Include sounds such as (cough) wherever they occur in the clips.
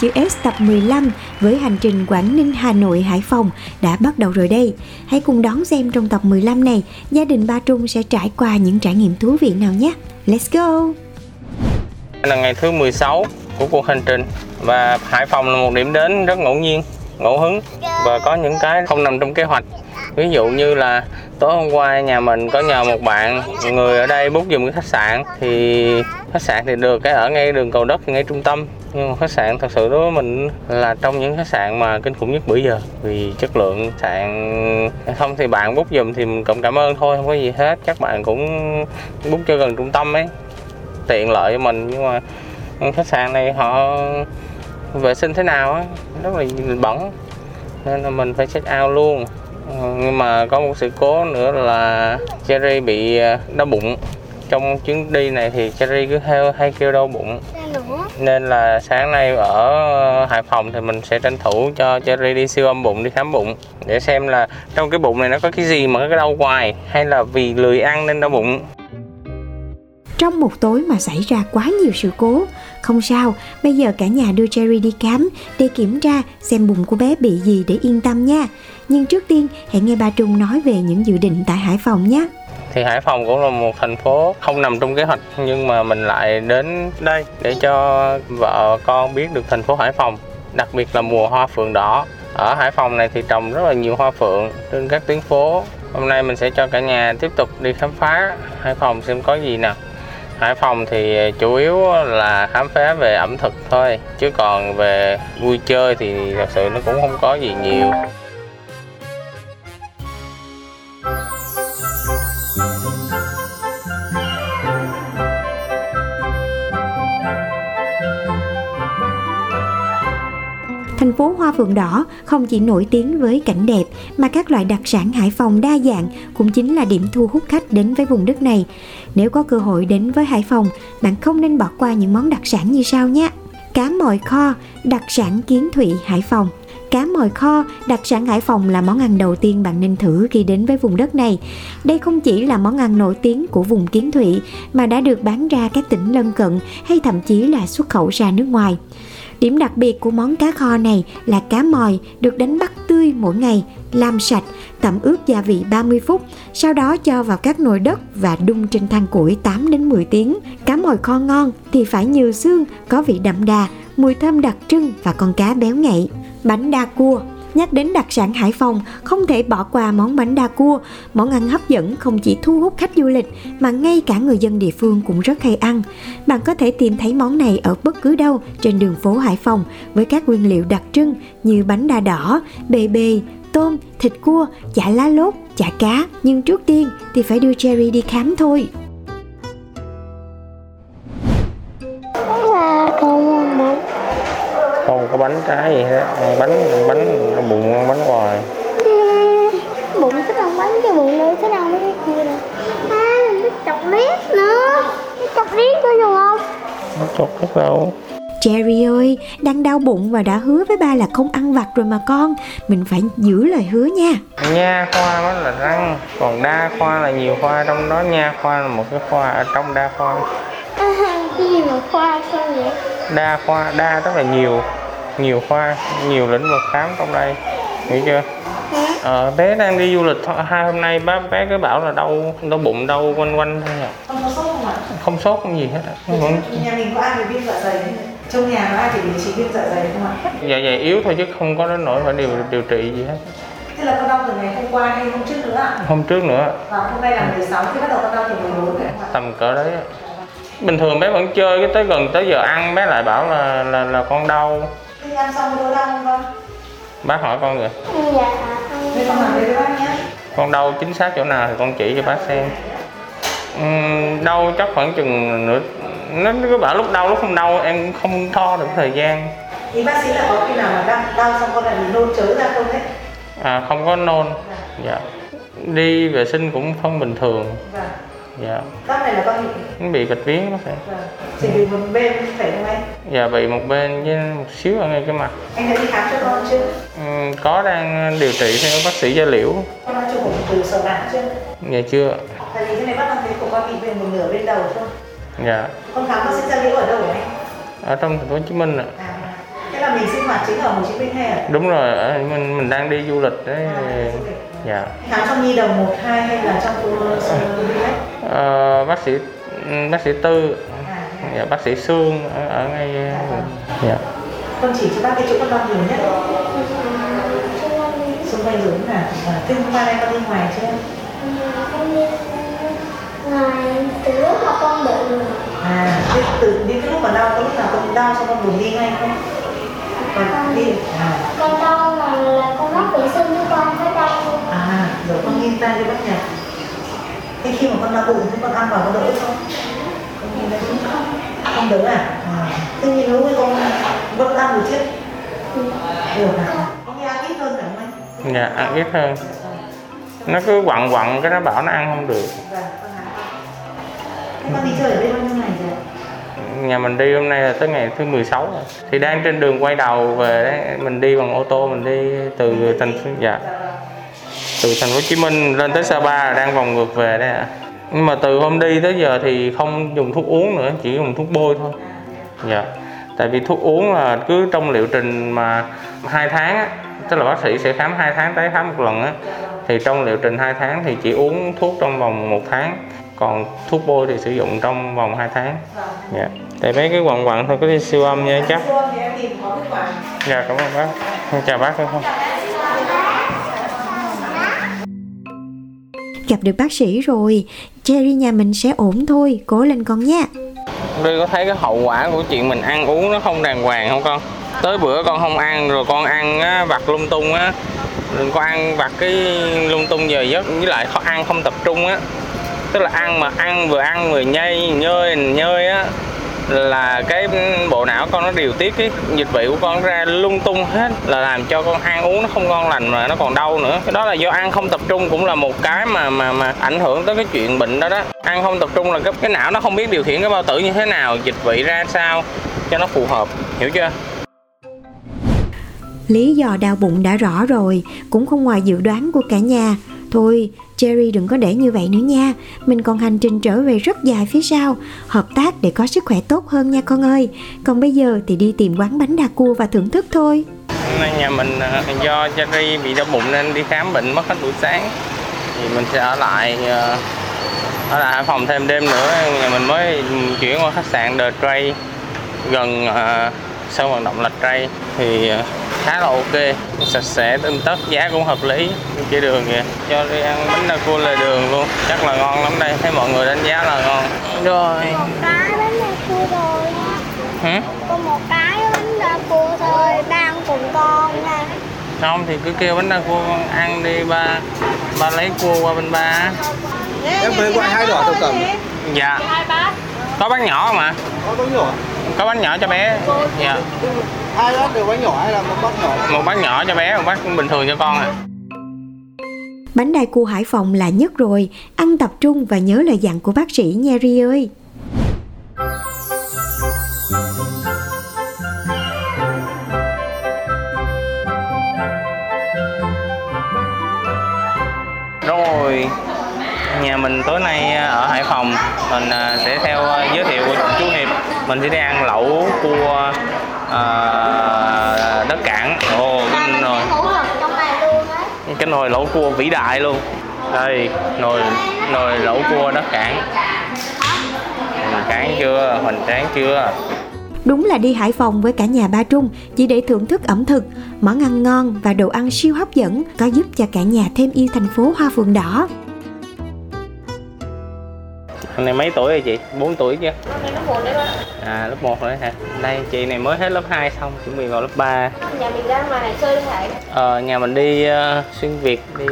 Chữ S tập 15 với hành trình Quảng Ninh, Hà Nội, Hải Phòng đã bắt đầu rồi đây. Hãy cùng đón xem trong tập 15 này, gia đình Ba Trung sẽ trải qua những trải nghiệm thú vị nào nhé. Let's go! Đây là ngày thứ 16 của cuộc hành trình và Hải Phòng là một điểm đến rất ngẫu nhiên, ngẫu hứng và có những cái không nằm trong kế hoạch. Ví dụ như là tối hôm qua nhà mình có nhờ một bạn người ở đây bút giùm cái khách sạn, thì khách sạn thì được, cái ở ngay đường cầu đất, ngay trung tâm. Nhưng mà khách sạn thật sự đối với mình là trong những khách sạn mà kinh khủng nhất bữa giờ, vì chất lượng sạn. Không thì bạn bút giùm thì mình cũng cảm ơn thôi, không có gì hết. Các bạn cũng bút cho gần trung tâm ấy, tiện lợi cho mình. Nhưng mà khách sạn này họ vệ sinh thế nào á, rất là bẩn. Nên là mình phải check out luôn nhưng mà có một sự cố nữa là Cherry bị ờ, đau bụng. Trong chuyến đi này thì Cherry cứ hay, hay kêu đau bụng. Nên là sáng nay ở Hải Phòng thì mình sẽ tranh thủ cho Cherry đi siêu âm bụng đi khám bụng. Để xem là trong cái bụng này nó có cái gì mà cái đau hoài hay là vì lười ăn nên đau bụng. Trong một tối mà xảy ra quá nhiều sự cố, không sao, bây giờ cả nhà đưa Cherry đi khám để kiểm tra xem bụng của bé bị gì để yên tâm nha. Nhưng trước tiên, hãy nghe ba Trung nói về những dự định tại Hải Phòng nhé. thì Hải Phòng cũng là một thành phố không nằm trong kế hoạch nhưng mà mình lại đến đây để cho vợ con biết được thành phố Hải Phòng đặc biệt là mùa hoa phượng đỏ ở Hải Phòng này thì trồng rất là nhiều hoa phượng trên các tuyến phố hôm nay mình sẽ cho cả nhà tiếp tục đi khám phá Hải Phòng xem có gì nào Hải Phòng thì chủ yếu là khám phá về ẩm thực thôi, chứ còn về vui chơi thì thật sự nó cũng không có gì nhiều. Thành phố Hoa Phượng Đỏ không chỉ nổi tiếng với cảnh đẹp mà các loại đặc sản Hải Phòng đa dạng cũng chính là điểm thu hút khách đến với vùng đất này. Nếu có cơ hội đến với Hải Phòng, bạn không nên bỏ qua những món đặc sản như sau nhé. Cá mòi kho, đặc sản kiến thụy Hải Phòng. Cá mòi kho, đặc sản Hải Phòng là món ăn đầu tiên bạn nên thử khi đến với vùng đất này. Đây không chỉ là món ăn nổi tiếng của vùng Kiến Thụy mà đã được bán ra các tỉnh lân cận hay thậm chí là xuất khẩu ra nước ngoài. Điểm đặc biệt của món cá kho này là cá mòi được đánh bắt tươi mỗi ngày, làm sạch, tẩm ướp gia vị 30 phút, sau đó cho vào các nồi đất và đun trên than củi 8 đến 10 tiếng. Cá mòi kho ngon thì phải nhiều xương, có vị đậm đà, mùi thơm đặc trưng và con cá béo ngậy. Bánh đa cua Nhắc đến đặc sản Hải Phòng, không thể bỏ qua món bánh đa cua. Món ăn hấp dẫn không chỉ thu hút khách du lịch mà ngay cả người dân địa phương cũng rất hay ăn. Bạn có thể tìm thấy món này ở bất cứ đâu trên đường phố Hải Phòng với các nguyên liệu đặc trưng như bánh đa đỏ, bề bề, tôm, thịt cua, chả lá lốt, chả cá. Nhưng trước tiên thì phải đưa Cherry đi khám thôi. Không có bánh trái gì hết. Ăn bánh ăn bánh ăn bụng ăn bánh hoài. Bụng thích ăn bánh cái bụng nữa thích ăn mấy cái kia nè à mình thích chọc liếc nữa. Chọc liếc nữa dùng không? Chọc hết đâu Cherry ơi, đang đau bụng và đã hứa với ba là không ăn vặt rồi mà con. Mình phải giữ lời hứa nha. nha khoa đó là răng còn đa khoa là nhiều khoa. Trong đó nha khoa là một cái khoa ở trong đa khoa. À, cái gì mà khoa không vậy? Đa khoa đa tức là nhiều nhiều khoa nhiều lĩnh vực khám trong đây hiểu chưa ờ, bé đang đi du lịch thôi. hai hôm nay bác bé cứ bảo là đau đau bụng đau quanh quanh thôi à không có sốt không ạ? không sốt không gì hết vẫn Nhà mình có ai bị viêm dạ dày? Trong nhà có ai thì điều trị viêm dạ dày không ạ? dạ dày yếu thôi chứ không có đến nỗi phải điều điều trị gì hết Thế là con đau từ ngày hôm qua hay hôm trước nữa ạ? hôm trước nữa Và hôm nay là 16 thì bắt đầu con đau từ 14 rồi ạ? tầm cỡ đấy á. bình thường bé vẫn chơi cái tới gần tới giờ ăn bé lại bảo là là là con đau Ăn xong có đỡ đau không con? bác hỏi con rồi dạ Thế con làm với bác nhé. con đau chính xác chỗ nào thì con chỉ cho bác xem Ừm, đau chắc khoảng chừng nửa nó cứ bảo lúc đau lúc không đau em không đo được thời gian Ý bác sĩ là có khi nào mà đau, đau xong con lại bị nôn chớ ra không đấy? à, không có nôn dạ đi vệ sinh cũng không bình thường Vâng. Dạ Các này là con bị nó bị bạch biến bác sĩ vâng. Chỉ bị một bên phải không anh? dạ bị một bên với một xíu ở ngay cái mặt Anh đã đi khám cho con chưa? Ừm, có đang điều trị theo bác sĩ da liễu Con đã chụp từ sờ nặng chưa? dạ chưa Tại vì cái này bác đang thấy của con bị về một nửa bên đầu thôi. dạ Con khám bác sĩ da liễu ở đâu hả anh? ở trong thành phố Hồ Chí Minh ạ À, thế là mình sinh hoạt chính ở Hồ Chí Minh hay ở? đúng rồi ở mình mình đang đi du lịch đấy dạ Khám trong nhi đồng 1, 2 hay là trong khu khu đi Ờ, bác sĩ bác sĩ tư. À, dạ, bác sĩ xương ở, ở ngay dạ. Con chỉ cho bác cái chỗ con đau nhiều nhất xung quanh rốn là à, thế hôm qua đây con đi ngoài chưa? Con đi ngoài từ lúc mà con bị à thế từ đi cái lúc mà đau có lúc nào con đau xong con buồn đi ngay không? Còn đi à. Con đau mà là con mắc vệ sinh với con phải đau à rồi con nghiêng tay đi bác nhỉ thế khi mà con đau bụng thì con ăn vào con đỡ không? Nghiêng tay không không đỡ à, à. thế nhưng nếu với con vẫn ăn được chứ được à con nghe ăn ít hơn phải không anh dạ ăn ít hơn. Nó cứ quặn quặn cái nó bảo nó ăn không được. Vâng, hả? Thế con đi chơi ở đây bao nhiêu ngày rồi? nhà mình đi hôm nay là tới ngày thứ 16 rồi. Thì đang trên đường quay đầu về đấy mình đi bằng ô tô mình đi từ thành phố dạ từ thành phố Hồ Chí Minh lên tới Sapa đang vòng ngược về đấy ạ. Nhưng mà từ hôm đi tới giờ thì không dùng thuốc uống nữa chỉ dùng thuốc bôi thôi. Dạ. Tại vì thuốc uống là cứ trong liệu trình mà hai tháng á tức là bác sĩ sẽ khám hai tháng tái khám một lần á thì trong liệu trình 2 tháng thì chỉ uống thuốc trong vòng một tháng còn thuốc bôi thì sử dụng trong vòng 2 tháng. Dạ. Tại mấy cái quằn quặn thôi có đi siêu âm nha chắc. Dạ cảm ơn bác. Chào bác không Gặp được bác sĩ rồi, Cherry nhà mình sẽ ổn thôi, cố lên con nha. Đi có thấy cái hậu quả của chuyện mình ăn uống nó không đàng hoàng không con? Tới bữa con không ăn rồi con ăn á, vặt lung tung á Đừng có ăn vặt cái lung tung giờ giấc với lại khó ăn không tập trung á Tức là ăn mà ăn vừa ăn vừa nhây nhơi nhơi á là cái bộ não con nó điều tiết cái dịch vị của con ra lung tung hết là làm cho con ăn uống nó không ngon lành mà nó còn đau nữa. Cái đó là do ăn không tập trung cũng là một cái mà mà mà ảnh hưởng tới cái chuyện bệnh đó đó. Ăn không tập trung là cái, cái não nó không biết điều khiển cái bao tử như thế nào dịch vị ra sao cho nó phù hợp hiểu chưa? Lý do đau bụng đã rõ rồi, cũng không ngoài dự đoán của cả nhà. Thôi, Cherry đừng có để như vậy nữa nha, mình còn hành trình trở về rất dài phía sau, hợp tác để có sức khỏe tốt hơn nha con ơi. Còn bây giờ thì đi tìm quán bánh đa cua và thưởng thức thôi. Hôm nay nhà mình à, do Cherry bị đau bụng nên đi khám bệnh mất hết buổi sáng. Thì mình sẽ ở lại à, ở lại Hải Phòng thêm đêm nữa. Nhà mình mới ừ, chuyển qua khách sạn The Tray gần uh, sân vận động Lạch Tray. Thì uh, khá là ok sạch sẽ tinh tất giá cũng hợp lý. Cái đường kìa cho đi ăn bánh đa cua lề đường luôn chắc là ngon lắm đây thấy mọi người đánh giá là ngon. Rồi. Cái bánh đa cua rồi hả có một cái bánh đa cua thôi ba ăn cùng con nha. Không thì cứ kêu bánh đa cua con ăn đi ba ba lấy cua qua bên ba. Em lấy gọi hai đỏ thập cẩm dạ. Có bánh nhỏ mà Có bánh nhỏ. Có bánh nhỏ cho bé. Dạ Hai bát đều bánh nhỏ hay là một bát nhỏ? Một bát nhỏ cho bé một bát bình thường cho con à Bánh đa cua Hải Phòng là nhất rồi, ăn tập trung và nhớ lời dặn của bác sĩ nha Ri ơi. rồi nhà mình tối nay ở Hải Phòng. Mình à, sẽ theo à, giới thiệu của chú Hiệp. Mình sẽ đi ăn lẩu cua à, đất cảng. Ồ cái nồi. sẽ hữu lực trong này luôn ấy cái nồi lẩu cua vĩ đại luôn. Đây nồi nồi lẩu cua đất cảng. Hoành tráng chưa? Hoành tráng chưa? Đúng là đi Hải Phòng với cả nhà ba Trung chỉ để thưởng thức ẩm thực, món ăn ngon và đồ ăn siêu hấp dẫn có giúp cho cả nhà thêm yêu thành phố Hoa Phượng Đỏ. Con này mấy tuổi rồi chị? 4 tuổi chưa? Con này nó buồn đấy bác À lớp 1 rồi hả? Đây chị này mới hết lớp 2 xong, chuẩn bị vào lớp 3 Nhà mình ra ngoài này chơi thầy Ờ, nhà mình đi ờ, xuyên Việt đi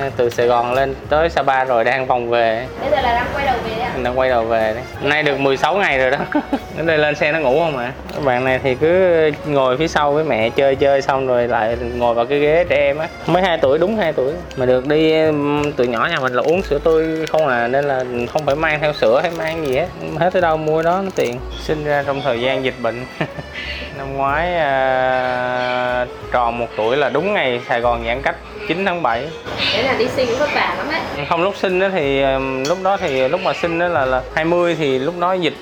ờ, từ Sài Gòn lên tới Sapa rồi đang vòng về. Bây giờ là đang quay đầu về đấy ạ. Mình đang quay đầu về đấy. Nay được 16 ngày rồi đó. (laughs) Đến đây lên xe nó ngủ không ạ? Các bạn này thì cứ ngồi phía sau với mẹ chơi chơi xong rồi lại ngồi vào cái ghế trẻ em á. Mới 2 tuổi đúng 2 tuổi. Mà được đi từ nhỏ nhà mình là uống sữa tươi không à Nên là không phải mang theo sữa hay mang gì hết Hết tới đâu mua đó nó tiện. Sinh ra trong thời gian dịch bệnh. (laughs) Năm ngoái à, tròn một tuổi là đúng ngày Sài Gòn giãn cách 9 tháng 7 Thế là đi sinh cũng vất vả lắm đấy không lúc sinh đó thì ừm, lúc đó thì lúc mà sinh đó là là 20 thì lúc đó dịch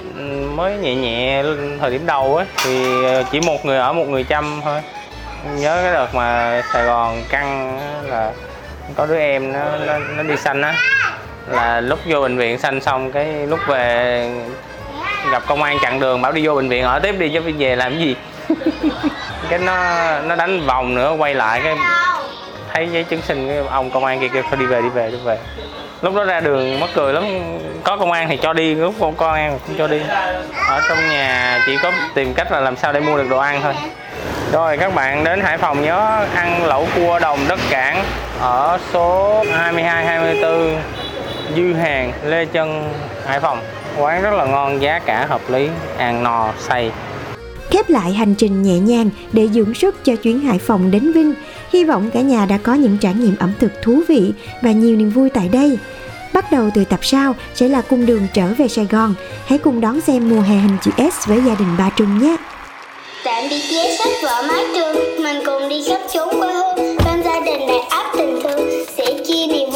mới nhẹ nhẹ thời điểm đầu á thì ờ, chỉ một người ở một người chăm thôi. Nhớ cái đợt mà Sài Gòn căng là có đứa em nó nó, nó đi sanh á là lúc vô bệnh viện sanh xong cái lúc về gặp công an chặn đường, bảo đi vô bệnh viện, ở tiếp đi chứ về làm cái gì? (laughs) Cái nó nó đánh vòng nữa, quay lại cái thấy giấy chứng sinh cái ông công an kia kêu, thôi đi về đi về đi về. Lúc đó ra đường mắc cười lắm, có công an thì cho đi, lúc không có công an không cho đi. Ở trong nhà chỉ có tìm cách là làm sao để mua được đồ ăn thôi. Rồi các bạn đến Hải Phòng nhớ ăn lẩu cua đồng đất cảng ở số 22 24 Dư Hàng Lê Chân Hải Phòng quán rất là ngon giá cả hợp lý ăn no say Khép lại hành trình nhẹ nhàng để dưỡng sức cho chuyến Hải Phòng đến Vinh. Hy vọng cả nhà đã có những trải nghiệm ẩm thực thú vị và nhiều niềm vui tại đây. Bắt đầu từ tập sau sẽ là cung đường trở về Sài Gòn. Hãy cùng đón xem mùa hè hình chữ S với gia đình Ba Trung nhé. Tạm biệt vé sách vở mái trường Mình cùng đi khắp chốn quê hương Bên gia đình đầy áp tình thương Sẽ chia niềm